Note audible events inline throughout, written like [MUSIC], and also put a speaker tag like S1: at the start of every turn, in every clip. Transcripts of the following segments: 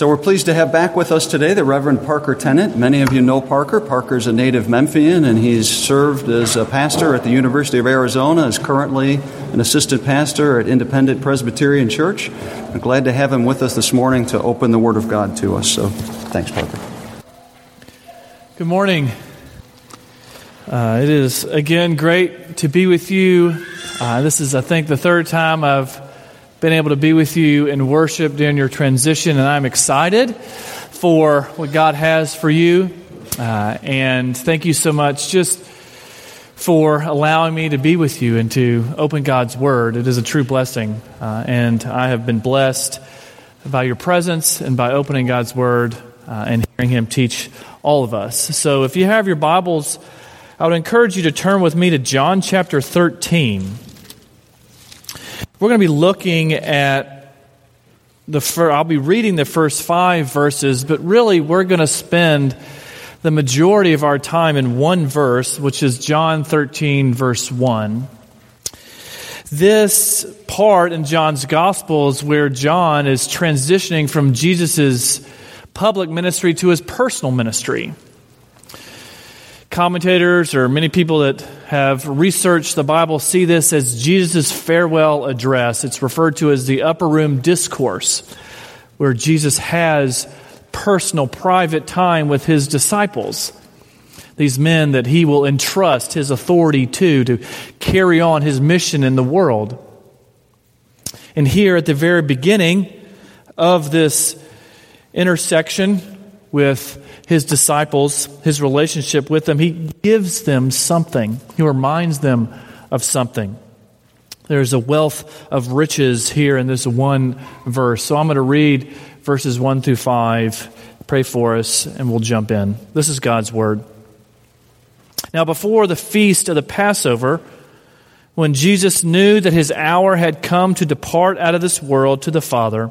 S1: So we're pleased to have back with us today the Reverend Parker Tennant. Many of you know Parker. Parker's a native Memphian, and he's served as a pastor at the University of Arizona, is currently an assistant pastor at Independent Presbyterian Church. I'm glad to have him with us this morning to open the Word of God to us. So thanks, Parker.
S2: Good morning. Uh, it is again great to be with you. Uh, this is, I think, the third time I've been able to be with you in worship during your transition, and I'm excited for what God has for you. Uh, and thank you so much just for allowing me to be with you and to open God's Word. It is a true blessing, uh, and I have been blessed by your presence and by opening God's Word uh, and hearing Him teach all of us. So if you have your Bibles, I would encourage you to turn with me to John chapter 13. We're going to be looking at the first, I'll be reading the first five verses, but really we're going to spend the majority of our time in one verse, which is John 13, verse 1. This part in John's gospel is where John is transitioning from Jesus' public ministry to his personal ministry commentators or many people that have researched the Bible see this as Jesus' farewell address. It's referred to as the upper room discourse, where Jesus has personal, private time with his disciples. These men that he will entrust his authority to, to carry on his mission in the world. And here at the very beginning of this intersection with his disciples, his relationship with them, he gives them something. He reminds them of something. There's a wealth of riches here in this one verse. So I'm going to read verses 1 through 5, pray for us, and we'll jump in. This is God's word. Now, before the feast of the Passover, when Jesus knew that his hour had come to depart out of this world to the Father,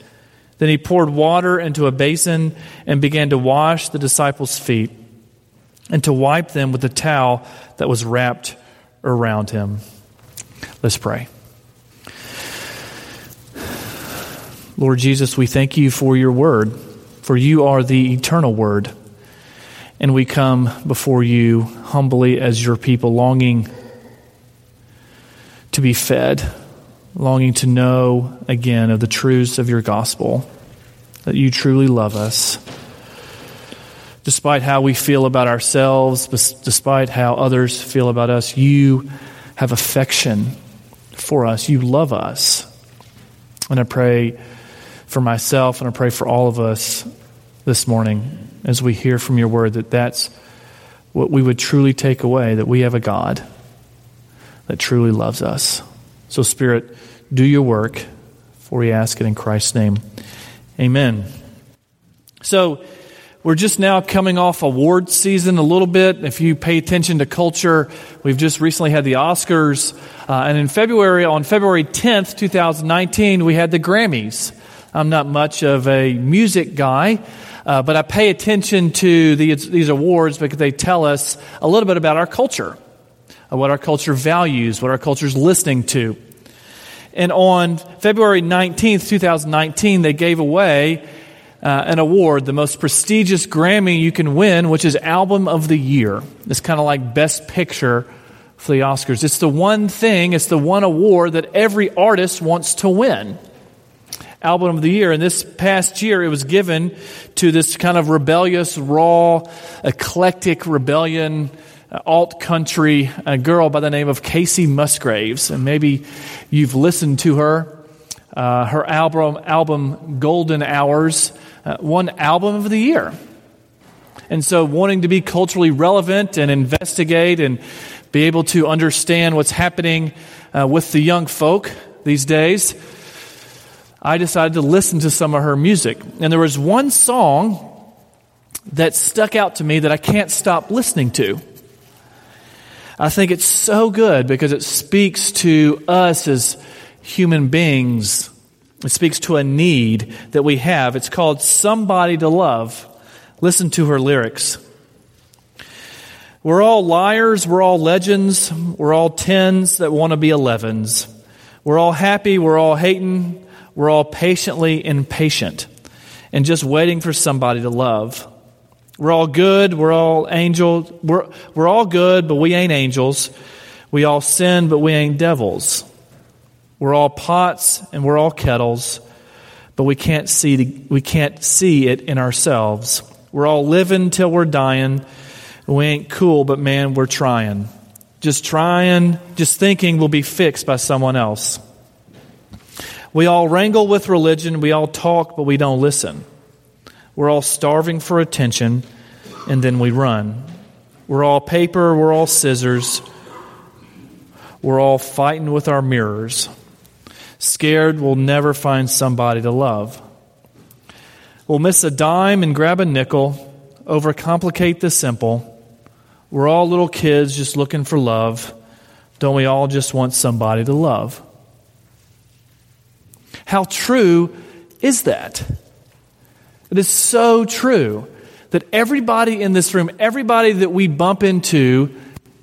S2: Then he poured water into a basin and began to wash the disciples' feet and to wipe them with the towel that was wrapped around him. Let's pray. Lord Jesus, we thank you for your word, for you are the eternal word. And we come before you humbly as your people, longing to be fed longing to know again of the truths of your gospel, that you truly love us. Despite how we feel about ourselves, despite how others feel about us, you have affection for us. You love us. And I pray for myself and I pray for all of us this morning as we hear from your word that that's what we would truly take away that we have a God that truly loves us. So, Spirit, do your work, for we ask it in Christ's name. Amen. So, we're just now coming off award season a little bit. If you pay attention to culture, we've just recently had the Oscars. Uh, and in February, on February 10th, 2019, we had the Grammys. I'm not much of a music guy, uh, but I pay attention to these, these awards because they tell us a little bit about our culture what our culture values, what our culture is listening to. And on February 19th, 2019, they gave away uh, an award, the most prestigious Grammy you can win, which is Album of the Year. It's kind of like Best Picture for the Oscars. It's the one thing, it's the one award that every artist wants to win. Album of the Year. And this past year, it was given to this kind of rebellious, raw, eclectic rebellion alt country girl by the name of Kacey Musgraves, and maybe you've listened to her. Uh, her album, album Golden Hours, uh, one album of the year. And so, wanting to be culturally relevant and investigate and be able to understand what's happening uh, with the young folk these days, I decided to listen to some of her music. And there was one song that stuck out to me that I can't stop listening to. I think it's so good because it speaks to us as human beings. It speaks to a need that we have. It's called Somebody to Love. Listen to her lyrics. We're all liars, we're all legends, we're all tens that want to be elevens. We're all happy, we're all hating, we're all patiently impatient and just waiting for somebody to love. We're all good. We're all angels. We're, we're all good, but we ain't angels. We all sin, but we ain't devils. We're all pots and we're all kettles, but we can't see, the, we can't see it in ourselves. We're all living till we're dying. We ain't cool, but man, we're trying. Just trying, just thinking we'll be fixed by someone else. We all wrangle with religion. We all talk, but we don't listen. We're all starving for attention, and then we run. We're all paper, we're all scissors. We're all fighting with our mirrors. Scared we'll never find somebody to love. We'll miss a dime and grab a nickel, overcomplicate the simple. We're all little kids just looking for love. Don't we all just want somebody to love? How true is that? It is so true that everybody in this room, everybody that we bump into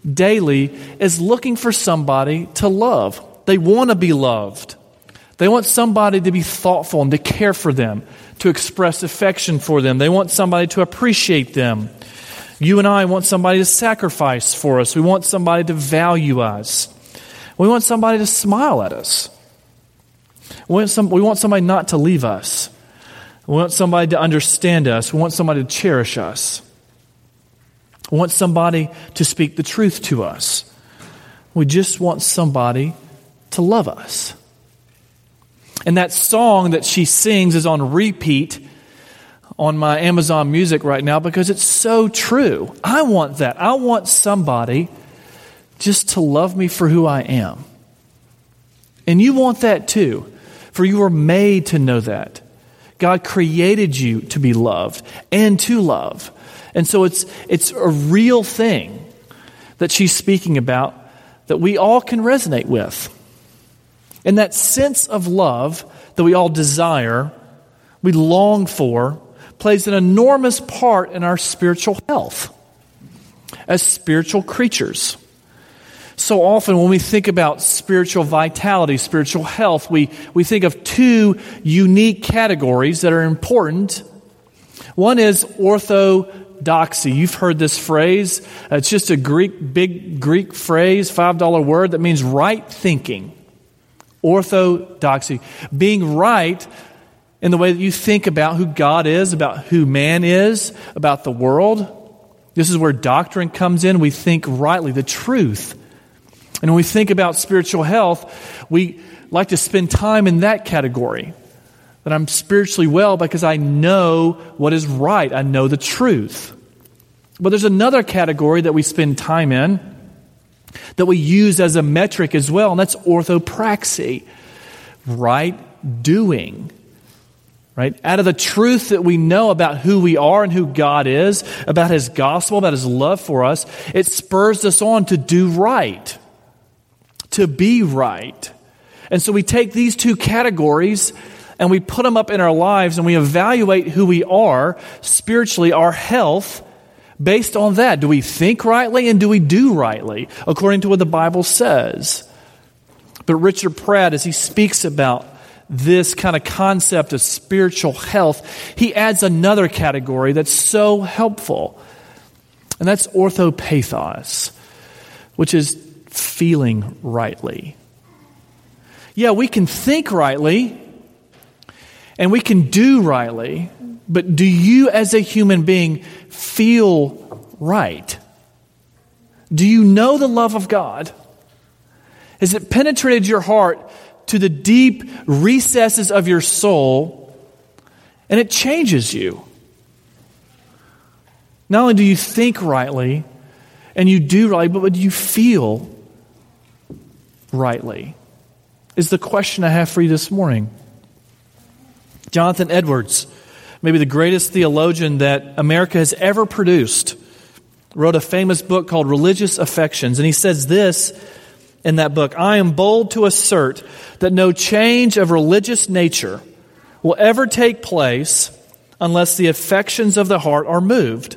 S2: daily, is looking for somebody to love. They want to be loved. They want somebody to be thoughtful and to care for them, to express affection for them. They want somebody to appreciate them. You and I want somebody to sacrifice for us. We want somebody to value us. We want somebody to smile at us. We want, some, we want somebody not to leave us. We want somebody to understand us. We want somebody to cherish us. We want somebody to speak the truth to us. We just want somebody to love us. And that song that she sings is on repeat on my Amazon music right now because it's so true. I want that. I want somebody just to love me for who I am. And you want that too, for you are made to know that. God created you to be loved and to love. And so it's, it's a real thing that she's speaking about that we all can resonate with. And that sense of love that we all desire, we long for, plays an enormous part in our spiritual health as spiritual creatures so often when we think about spiritual vitality, spiritual health, we, we think of two unique categories that are important. One is orthodoxy. You've heard this phrase. It's just a Greek, big Greek phrase, $5 word that means right thinking. Orthodoxy. Being right in the way that you think about who God is, about who man is, about the world. This is where doctrine comes in. We think rightly, the truth. And when we think about spiritual health, we like to spend time in that category. That I'm spiritually well because I know what is right, I know the truth. But there's another category that we spend time in that we use as a metric as well, and that's orthopraxy right doing. Right? Out of the truth that we know about who we are and who God is, about His gospel, about His love for us, it spurs us on to do right to be right. And so we take these two categories and we put them up in our lives and we evaluate who we are spiritually, our health, based on that. Do we think rightly and do we do rightly according to what the Bible says? But Richard Pratt, as he speaks about this kind of concept of spiritual health, he adds another category that's so helpful, and that's orthopathos, which is feeling rightly. Yeah, we can think rightly and we can do rightly, but do you as a human being feel right? Do you know the love of God? Has it penetrated your heart to the deep recesses of your soul and it changes you? Not only do you think rightly and you do rightly, but do you feel rightly? Is the question I have for you this morning. Jonathan Edwards maybe the greatest theologian that America has ever produced, wrote a famous book called Religious Affections. And he says this in that book I am bold to assert that no change of religious nature will ever take place unless the affections of the heart are moved.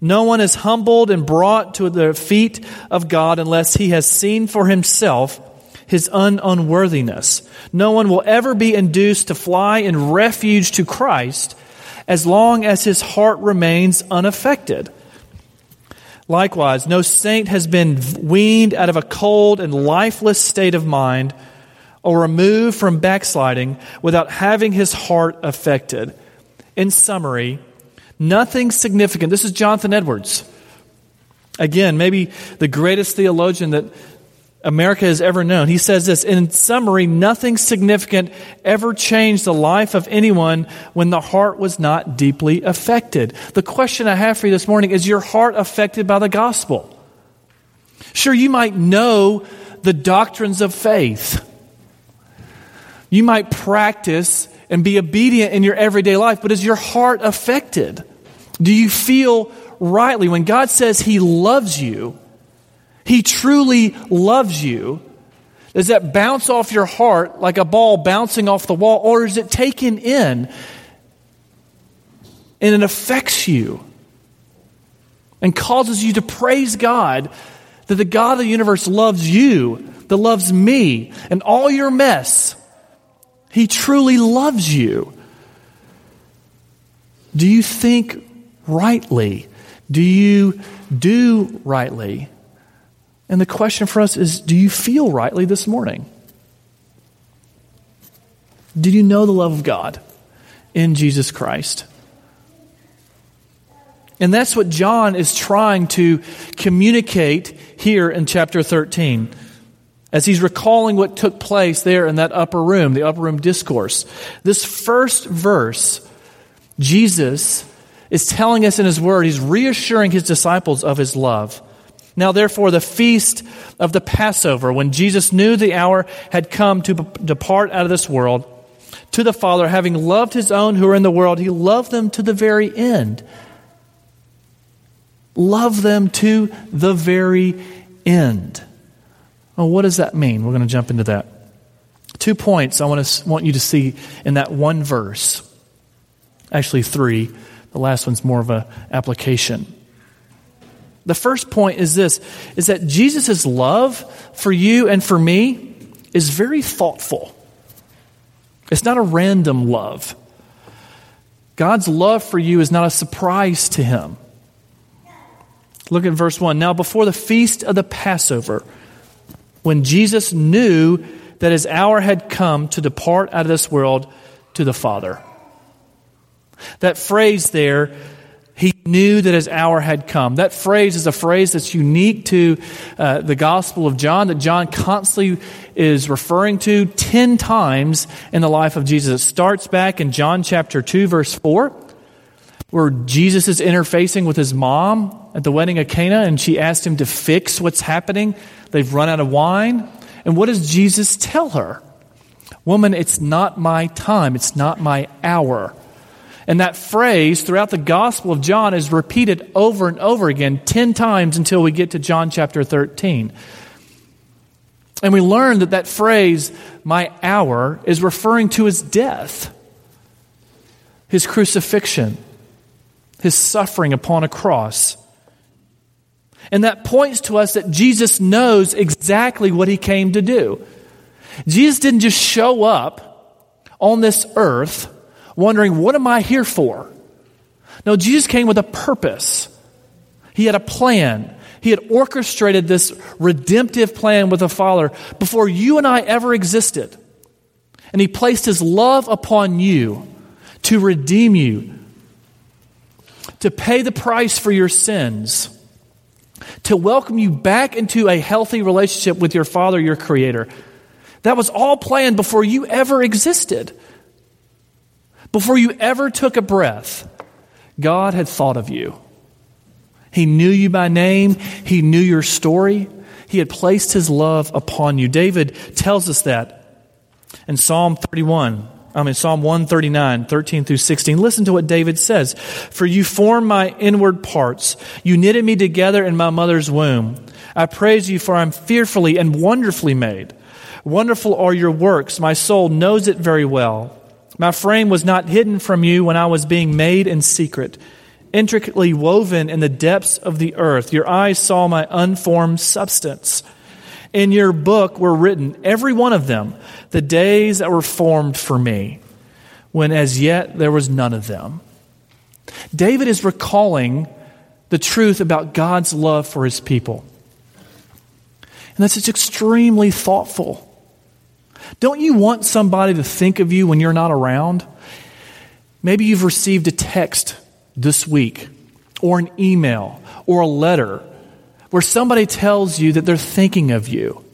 S2: No one is humbled and brought to the feet of God unless he has seen for himself his un- unworthiness. No one will ever be induced to fly in refuge to Christ as long as his heart remains unaffected. Likewise, no saint has been weaned out of a cold and lifeless state of mind or removed from backsliding without having his heart affected. In summary, nothing significant. This is Jonathan Edwards. Again, maybe the greatest theologian that America has ever known. He says this In summary, nothing significant ever changed the life of anyone when the heart was not deeply affected. The question I have for you this morning is your heart affected by the gospel? Sure, you might know the doctrines of faith, you might practice and be obedient in your everyday life, but is your heart affected? Do you feel rightly when God says He loves you? He truly loves you, does that bounce off your heart like a ball bouncing off the wall, or is it taken in and it affects you and causes you to praise God that the God of the universe loves you, that loves me, and all your mess? He truly loves you. Do you think rightly? Do you do rightly? And the question for us is do you feel rightly this morning? Did you know the love of God in Jesus Christ? And that's what John is trying to communicate here in chapter 13 as he's recalling what took place there in that upper room, the upper room discourse. This first verse, Jesus is telling us in his word, he's reassuring his disciples of his love. Now, therefore, the feast of the Passover, when Jesus knew the hour had come to depart out of this world to the Father, having loved his own who are in the world, he loved them to the very end. Love them to the very end. Well, what does that mean? We're going to jump into that. Two points I want, to, want you to see in that one verse. Actually, three. The last one's more of an application. The first point is this is that Jesus' love for you and for me is very thoughtful. It's not a random love. God's love for you is not a surprise to him. Look at verse 1. Now, before the feast of the Passover, when Jesus knew that his hour had come to depart out of this world to the Father. That phrase there, he knew that his hour had come. That phrase is a phrase that's unique to uh, the Gospel of John, that John constantly is referring to 10 times in the life of Jesus. It starts back in John chapter 2, verse 4, where Jesus is interfacing with his mom at the wedding of Cana, and she asked him to fix what's happening. They've run out of wine. And what does Jesus tell her? Woman, it's not my time, it's not my hour. And that phrase throughout the Gospel of John is repeated over and over again, 10 times until we get to John chapter 13. And we learn that that phrase, my hour, is referring to his death, his crucifixion, his suffering upon a cross. And that points to us that Jesus knows exactly what he came to do. Jesus didn't just show up on this earth wondering, what am I here for? No, Jesus came with a purpose. He had a plan. He had orchestrated this redemptive plan with the Father before you and I ever existed. And He placed His love upon you to redeem you, to pay the price for your sins, to welcome you back into a healthy relationship with your Father, your Creator. That was all planned before you ever existed. Before you ever took a breath, God had thought of you. He knew you by name, He knew your story, He had placed His love upon you. David tells us that in Psalm 31. I mean, Psalm 139, 13 through 16. Listen to what David says. For you formed my inward parts. You knitted me together in my mother's womb. I praise you for I'm fearfully and wonderfully made. Wonderful are your works. My soul knows it very well. My frame was not hidden from you when I was being made in secret, intricately woven in the depths of the earth. Your eyes saw my unformed substance in your book were written, every one of them, the days that were formed for me, when as yet there was none of them. David is recalling the truth about God's love for his people. And that's just extremely thoughtful. Don't you want somebody to think of you when you're not around? Maybe you've received a text this week, or an email, or a letter where somebody tells you that they're thinking of you.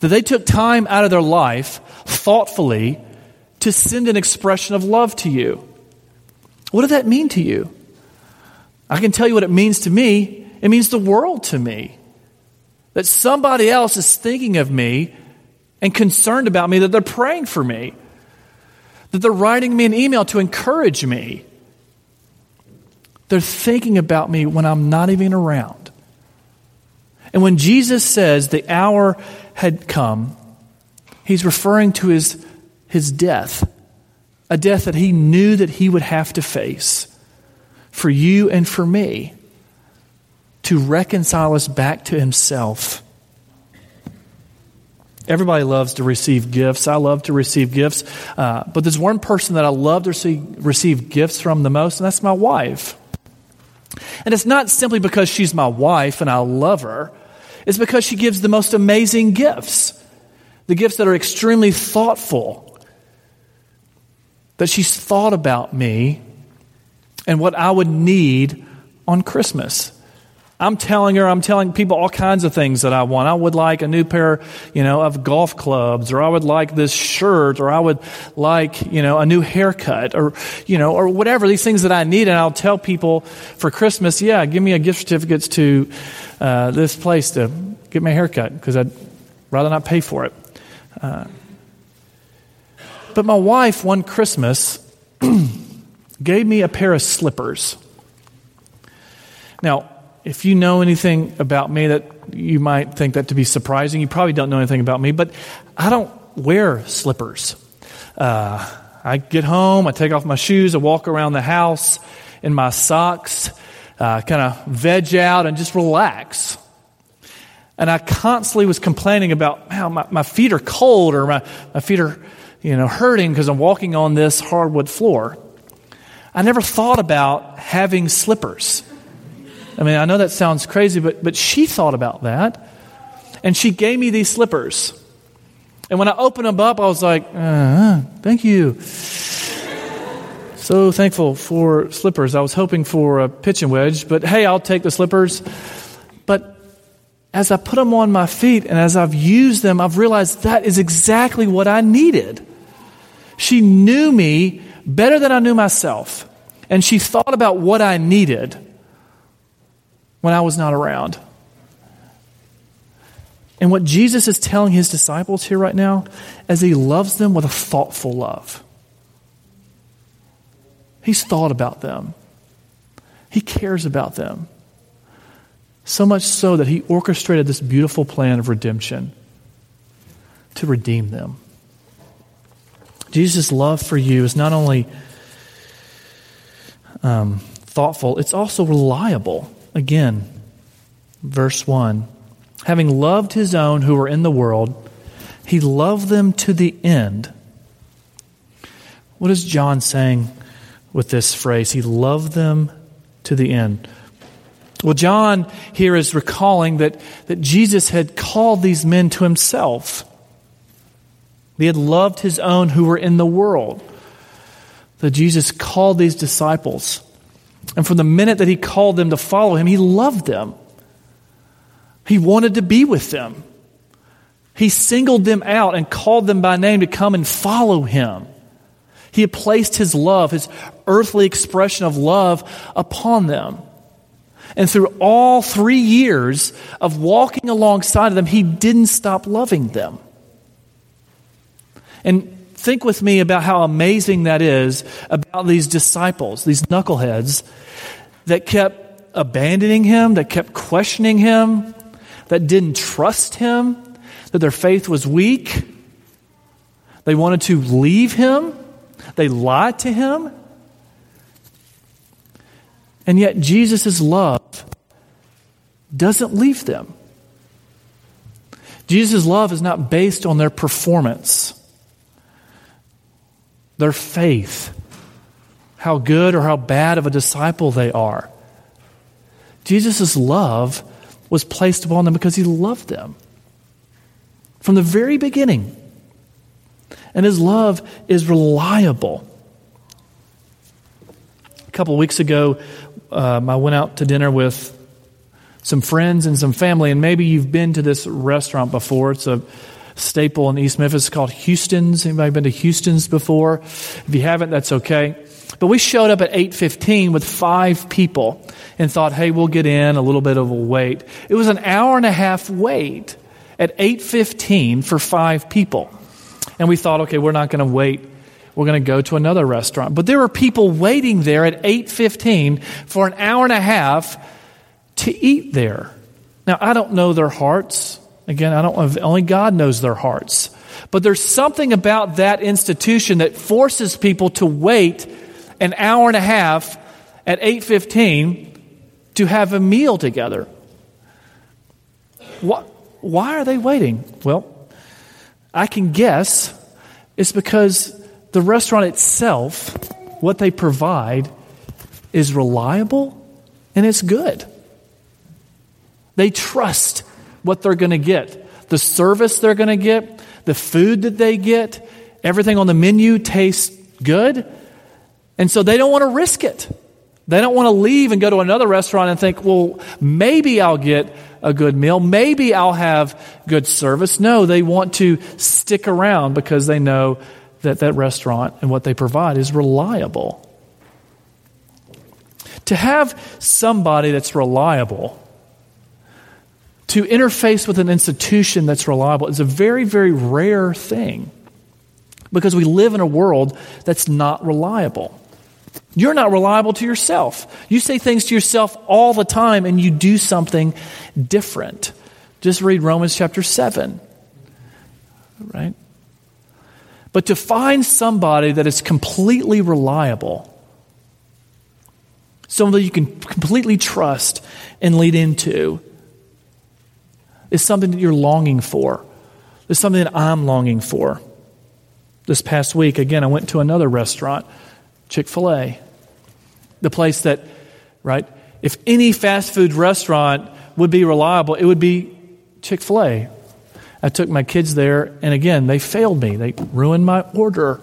S2: That they took time out of their life thoughtfully to send an expression of love to you. What does that mean to you? I can tell you what it means to me. It means the world to me. That somebody else is thinking of me and concerned about me, that they're praying for me, that they're writing me an email to encourage me. They're thinking about me when I'm not even around. And when Jesus says the hour had come, he's referring to his, his death, a death that he knew that he would have to face for you and for me to reconcile us back to himself. Everybody loves to receive gifts. I love to receive gifts. Uh, but there's one person that I love to receive, receive gifts from the most, and that's my wife. And it's not simply because she's my wife and I love her, it's because she gives the most amazing gifts. The gifts that are extremely thoughtful. That she's thought about me and what I would need on Christmas. I'm telling her, I'm telling people all kinds of things that I want. I would like a new pair, you know, of golf clubs, or I would like this shirt, or I would like, you know, a new haircut, or, you know, or whatever, these things that I need. And I'll tell people for Christmas, yeah, give me a gift certificates to uh, this place to get my haircut, because I'd rather not pay for it. Uh, but my wife, one Christmas, [CLEARS THROAT] gave me a pair of slippers. Now, if you know anything about me that you might think that to be surprising, you probably don't know anything about me, but I don't wear slippers. Uh, I get home, I take off my shoes, I walk around the house in my socks, uh, kind of veg out and just relax. And I constantly was complaining about, how my, my feet are cold or my, my feet are, you know, hurting because I'm walking on this hardwood floor. I never thought about having slippers. I mean, I know that sounds crazy, but, but she thought about that. And she gave me these slippers. And when I opened them up, I was like, uh, thank you. So thankful for slippers. I was hoping for a pitching wedge, but hey, I'll take the slippers. But as I put them on my feet and as I've used them, I've realized that is exactly what I needed. She knew me better than I knew myself. And she thought about what I needed when I was not around. And what Jesus is telling his disciples here right now is he loves them with a thoughtful love. He's thought about them. He cares about them. So much so that he orchestrated this beautiful plan of redemption to redeem them. Jesus' love for you is not only um, thoughtful, it's also reliable. Again, verse 1 Having loved his own who were in the world, he loved them to the end. What is John saying with this phrase? He loved them to the end. Well, John here is recalling that, that Jesus had called these men to himself. He had loved his own who were in the world. That Jesus called these disciples and from the minute that he called them to follow him, he loved them. He wanted to be with them. He singled them out and called them by name to come and follow him. He had placed his love, his earthly expression of love, upon them. And through all three years of walking alongside of them, he didn't stop loving them. And Think with me about how amazing that is about these disciples, these knuckleheads that kept abandoning him, that kept questioning him, that didn't trust him, that their faith was weak. They wanted to leave him, they lied to him. And yet, Jesus' love doesn't leave them. Jesus' love is not based on their performance their faith, how good or how bad of a disciple they are. Jesus' love was placed upon them because he loved them from the very beginning. And his love is reliable. A couple weeks ago, um, I went out to dinner with some friends and some family, and maybe you've been to this restaurant before. It's a staple in East Memphis called Houston's. Anybody been to Houston's before? If you haven't, that's okay. But we showed up at 8:15 with five people and thought, "Hey, we'll get in a little bit of a wait." It was an hour and a half wait at 8:15 for five people. And we thought, "Okay, we're not going to wait. We're going to go to another restaurant." But there were people waiting there at 8:15 for an hour and a half to eat there. Now, I don't know their hearts. Again, I don't only God knows their hearts. But there's something about that institution that forces people to wait an hour and a half at 8:15 to have a meal together. What why are they waiting? Well, I can guess it's because the restaurant itself, what they provide is reliable and it's good. They trust what they're going to get, the service they're going to get, the food that they get, everything on the menu tastes good. And so they don't want to risk it. They don't want to leave and go to another restaurant and think, well, maybe I'll get a good meal. Maybe I'll have good service. No, they want to stick around because they know that that restaurant and what they provide is reliable. To have somebody that's reliable to interface with an institution that's reliable is a very, very rare thing because we live in a world that's not reliable. You're not reliable to yourself. You say things to yourself all the time and you do something different. Just read Romans chapter 7. Right? But to find somebody that is completely reliable, someone that you can completely trust and lead into, it's something that you're longing for. It's something that I'm longing for. This past week, again, I went to another restaurant, Chick fil A, the place that, right, if any fast food restaurant would be reliable, it would be Chick fil A. I took my kids there, and again, they failed me. They ruined my order.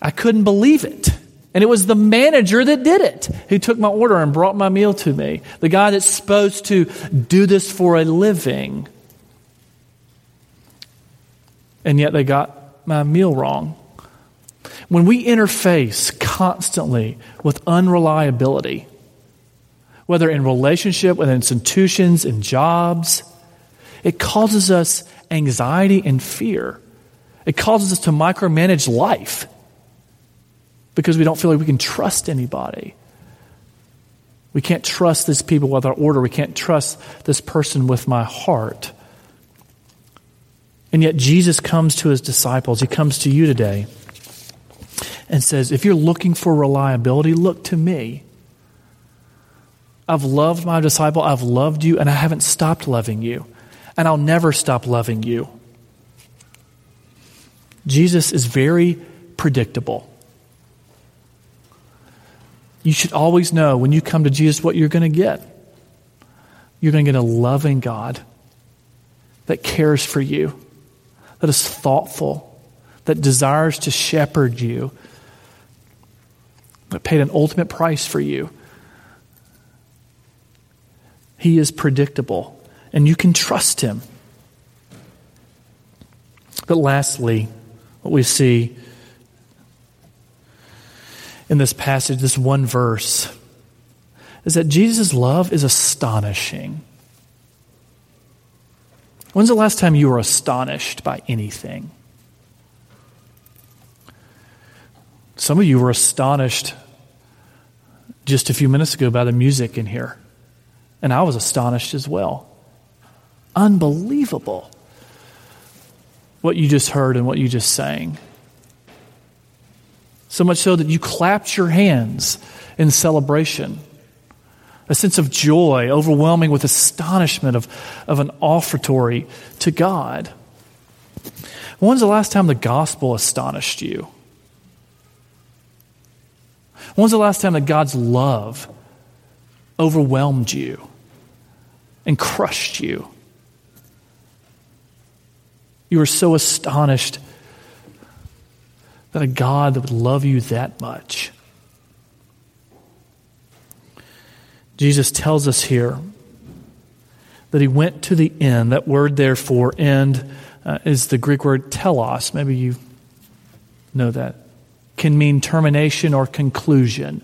S2: I couldn't believe it. And it was the manager that did it, who took my order and brought my meal to me. The guy that's supposed to do this for a living. And yet they got my meal wrong. When we interface constantly with unreliability, whether in relationship, with institutions, and in jobs, it causes us anxiety and fear. It causes us to micromanage life because we don't feel like we can trust anybody. We can't trust these people with our order. We can't trust this person with my heart. And yet, Jesus comes to his disciples. He comes to you today and says, If you're looking for reliability, look to me. I've loved my disciple, I've loved you, and I haven't stopped loving you. And I'll never stop loving you. Jesus is very predictable. You should always know when you come to Jesus what you're going to get. You're going to get a loving God that cares for you, that is thoughtful, that desires to shepherd you, that paid an ultimate price for you. He is predictable, and you can trust him. But lastly, what we see in this passage, this one verse, is that Jesus' love is astonishing. When's the last time you were astonished by anything? Some of you were astonished just a few minutes ago by the music in here. And I was astonished as well. Unbelievable what you just heard and what you just sang. So much so that you clapped your hands in celebration. A sense of joy, overwhelming with astonishment of, of an offertory to God. When's the last time the gospel astonished you? When's the last time that God's love overwhelmed you and crushed you? You were so astonished that a God that would love you that much. Jesus tells us here that he went to the end. That word, therefore, end, uh, is the Greek word telos. Maybe you know that can mean termination or conclusion.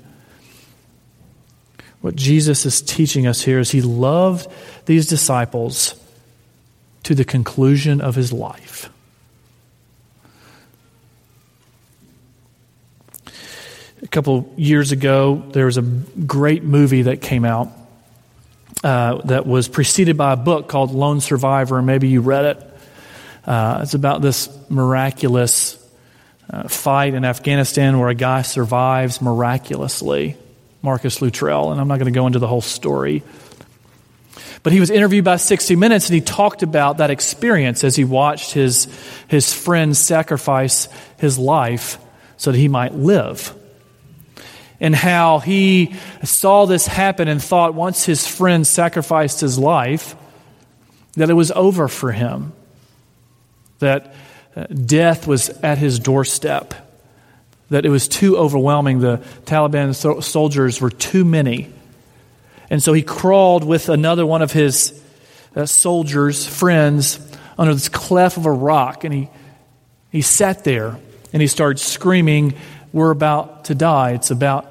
S2: What Jesus is teaching us here is he loved these disciples to the conclusion of his life. Couple years ago, there was a great movie that came out uh, that was preceded by a book called Lone Survivor, maybe you read it. Uh, it's about this miraculous uh, fight in Afghanistan where a guy survives miraculously, Marcus Luttrell, and I'm not going to go into the whole story. But he was interviewed by 60 Minutes and he talked about that experience as he watched his, his friend sacrifice his life so that he might live. And how he saw this happen and thought once his friend sacrificed his life, that it was over for him. That death was at his doorstep, that it was too overwhelming. The Taliban so- soldiers were too many. And so he crawled with another one of his uh, soldiers, friends, under this cleft of a rock. And he, he sat there and he started screaming, We're about to die. It's about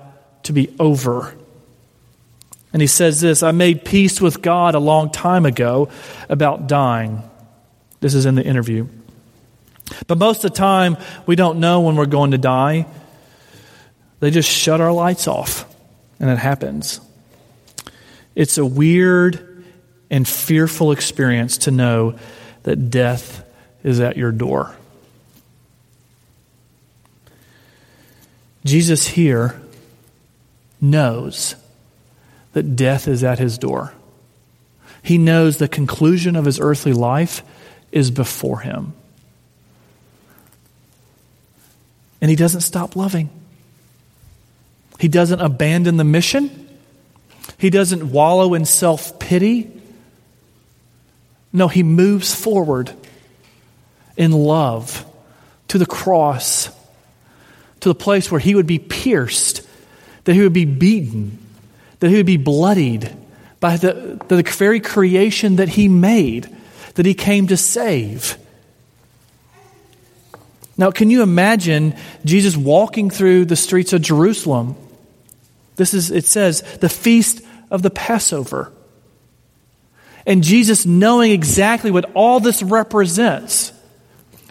S2: to be over. And he says this I made peace with God a long time ago about dying. This is in the interview. But most of the time, we don't know when we're going to die. They just shut our lights off, and it happens. It's a weird and fearful experience to know that death is at your door. Jesus here knows that death is at his door. He knows the conclusion of his earthly life is before him. And he doesn't stop loving. He doesn't abandon the mission. He doesn't wallow in self pity. No, he moves forward in love to the cross, to the place where he would be pierced, that he would be beaten, that he would be bloodied by the, the very creation that he made, that he came to save. Now, can you imagine Jesus walking through the streets of Jerusalem? This is, it says, the feast of the Passover. And Jesus knowing exactly what all this represents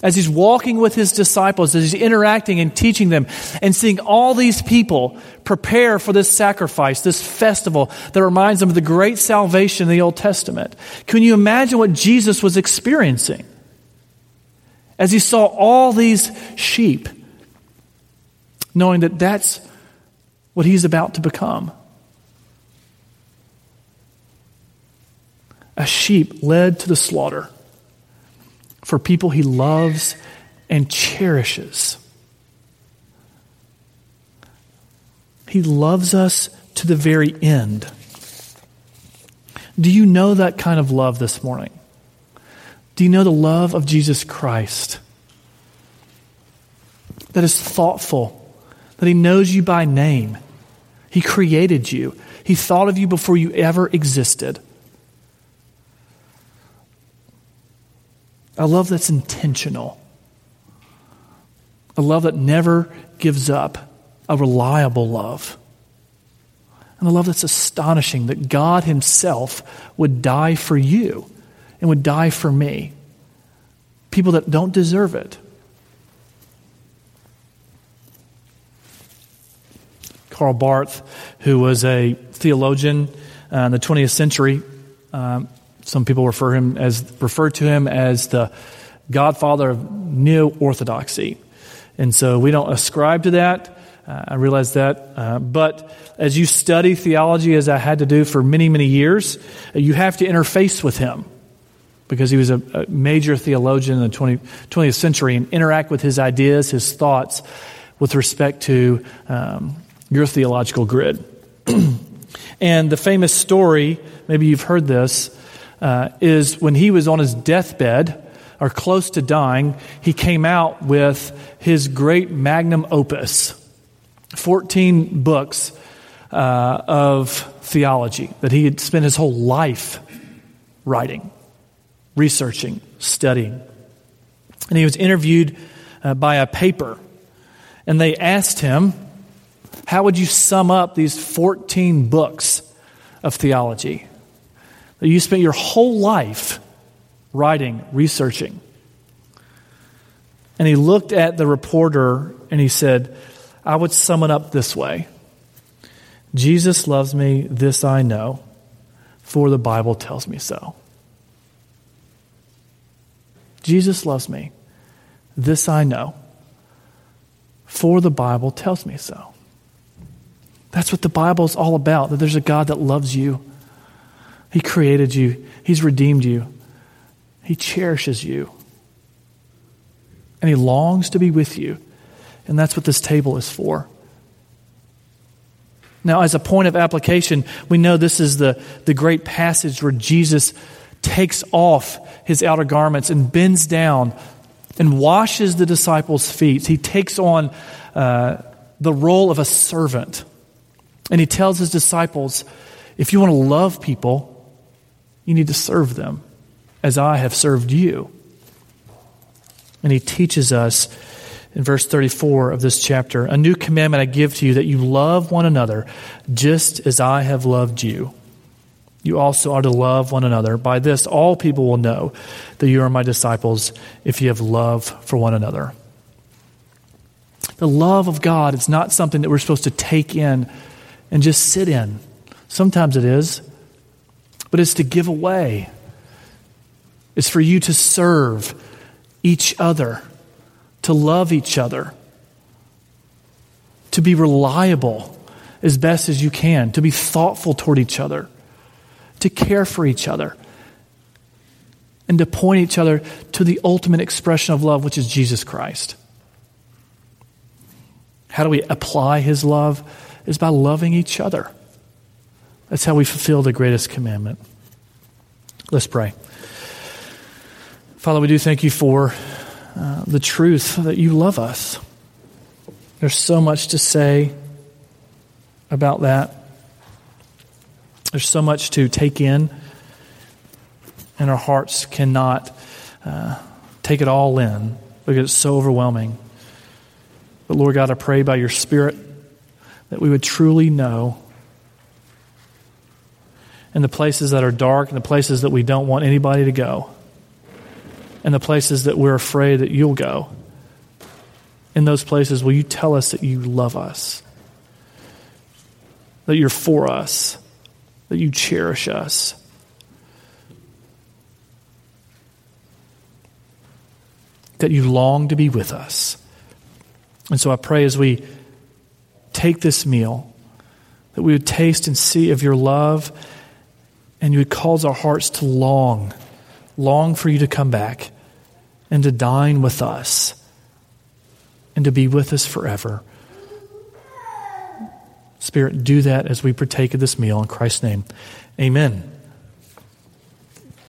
S2: as he's walking with his disciples, as he's interacting and teaching them, and seeing all these people prepare for this sacrifice, this festival that reminds them of the great salvation in the Old Testament. Can you imagine what Jesus was experiencing? as he saw all these sheep, knowing that that's what he's about to become. A sheep led to the slaughter for people he loves and cherishes. He loves us to the very end. Do you know that kind of love this morning? Do you know the love of Jesus Christ? That is thoughtful, that He knows you by name. He created you, He thought of you before you ever existed. A love that's intentional, a love that never gives up, a reliable love. And a love that's astonishing that God Himself would die for you and would die for me. People that don't deserve it. Karl Barth, who was a theologian uh, in the 20th century. Um, some people refer him as refer to him as the godfather of neo orthodoxy, and so we don't ascribe to that. Uh, I realize that, uh, but as you study theology, as I had to do for many many years, uh, you have to interface with him because he was a, a major theologian in the 20, 20th century and interact with his ideas, his thoughts with respect to um, your theological grid. [CLEARS THROAT] and the famous story, maybe you've heard this, uh, is when he was on his deathbed or close to dying, he came out with his great magnum opus 14 books uh, of theology that he had spent his whole life writing researching, studying. And he was interviewed uh, by a paper. And they asked him, How would you sum up these 14 books of theology that you spent your whole life writing, researching? And he looked at the reporter and he said, I would sum it up this way Jesus loves me, this I know, for the Bible tells me so. Jesus loves me. This I know, for the Bible tells me so. That's what the Bible is all about that there's a God that loves you. He created you, He's redeemed you, He cherishes you, and He longs to be with you. And that's what this table is for. Now, as a point of application, we know this is the, the great passage where Jesus takes off his outer garments and bends down and washes the disciples' feet. He takes on uh, the role of a servant. And he tells his disciples if you want to love people, you need to serve them as I have served you. And he teaches us in verse 34 of this chapter A new commandment I give to you that you love one another just as I have loved you you also are to love one another. By this, all people will know that you are my disciples if you have love for one another. The love of God is not something that we're supposed to take in and just sit in. Sometimes it is, but it's to give away. It's for you to serve each other, to love each other, to be reliable as best as you can, to be thoughtful toward each other to care for each other and to point each other to the ultimate expression of love, which is Jesus Christ. How do we apply his love? Is by loving each other. That's how we fulfill the greatest commandment. Let's pray. Father, we do thank you for uh, the truth that you love us. There's so much to say about that. There's so much to take in, and our hearts cannot uh, take it all in because it's so overwhelming. But Lord God, I pray by your Spirit that we would truly know in the places that are dark, in the places that we don't want anybody to go, in the places that we're afraid that you'll go. In those places, will you tell us that you love us, that you're for us, that you cherish us. That you long to be with us. And so I pray as we take this meal, that we would taste and see of your love, and you would cause our hearts to long, long for you to come back and to dine with us and to be with us forever. Spirit, do that as we partake of this meal. In Christ's name, amen.